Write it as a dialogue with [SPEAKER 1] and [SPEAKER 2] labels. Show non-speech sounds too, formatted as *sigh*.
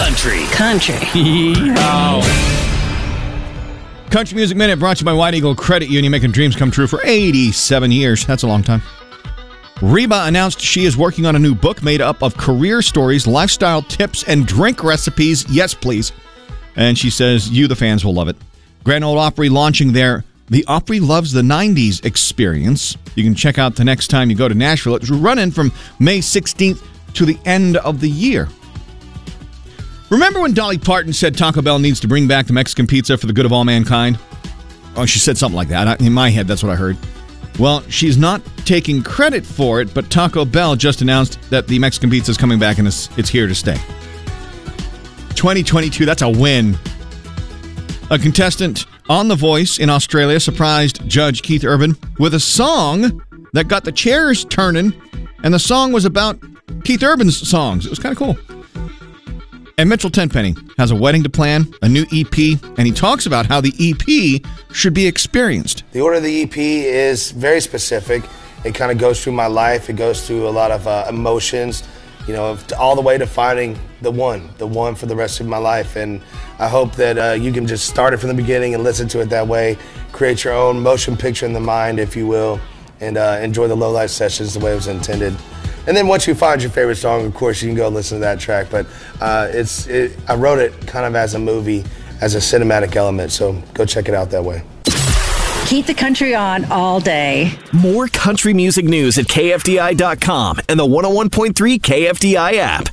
[SPEAKER 1] country.
[SPEAKER 2] Country. *laughs*
[SPEAKER 3] Country Music Minute brought to you by White Eagle Credit Union, making dreams come true for 87 years. That's a long time. Reba announced she is working on a new book made up of career stories, lifestyle tips, and drink recipes. Yes, please. And she says, You, the fans, will love it. Grand Ole Opry launching their The Opry Loves the 90s experience. You can check out the next time you go to Nashville. It's running from May 16th to the end of the year. Remember when Dolly Parton said Taco Bell needs to bring back the Mexican pizza for the good of all mankind? Oh, she said something like that. In my head, that's what I heard. Well, she's not taking credit for it, but Taco Bell just announced that the Mexican pizza is coming back and it's, it's here to stay. 2022, that's a win. A contestant on The Voice in Australia surprised Judge Keith Urban with a song that got the chairs turning, and the song was about Keith Urban's songs. It was kind of cool. And Mitchell Tenpenny has a wedding to plan, a new EP, and he talks about how the EP should be experienced.
[SPEAKER 4] The order of the EP is very specific. It kind of goes through my life. It goes through a lot of uh, emotions, you know, all the way to finding the one, the one for the rest of my life. And I hope that uh, you can just start it from the beginning and listen to it that way. Create your own motion picture in the mind, if you will, and uh, enjoy the low light sessions the way it was intended. And then once you find your favorite song, of course, you can go listen to that track. But uh, it's it, I wrote it kind of as a movie, as a cinematic element. So go check it out that way.
[SPEAKER 2] Keep the country on all day.
[SPEAKER 1] More country music news at KFDI.com and the 101.3 KFDI app.